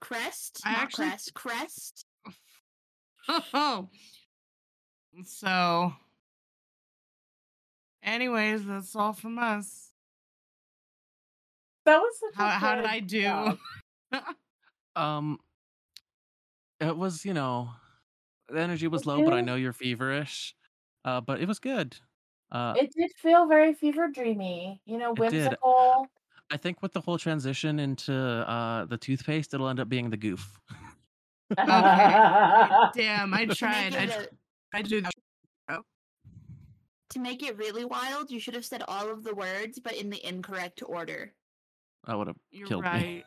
Crest, I not actually- Crest. Crest. Oh. [LAUGHS] So, anyways, that's all from us. That was such a How how did I do? [LAUGHS] Um, it was, you know, the energy was It low, but I know you're feverish. Uh, but it was good. Uh, It did feel very fever dreamy, you know, whimsical. I think with the whole transition into uh the toothpaste, it'll end up being the goof. [LAUGHS] [LAUGHS] Damn, I tried. make, I tried to do that. to make it really wild, you should have said all of the words, but in the incorrect order. I would have You're killed me. right.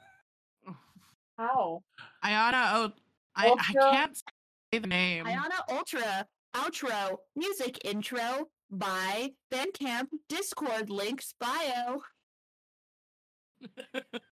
[LAUGHS] How? Ayana, oh, I, I can't say the name. Ayana Ultra outro music intro by Bandcamp Discord links bio. [LAUGHS]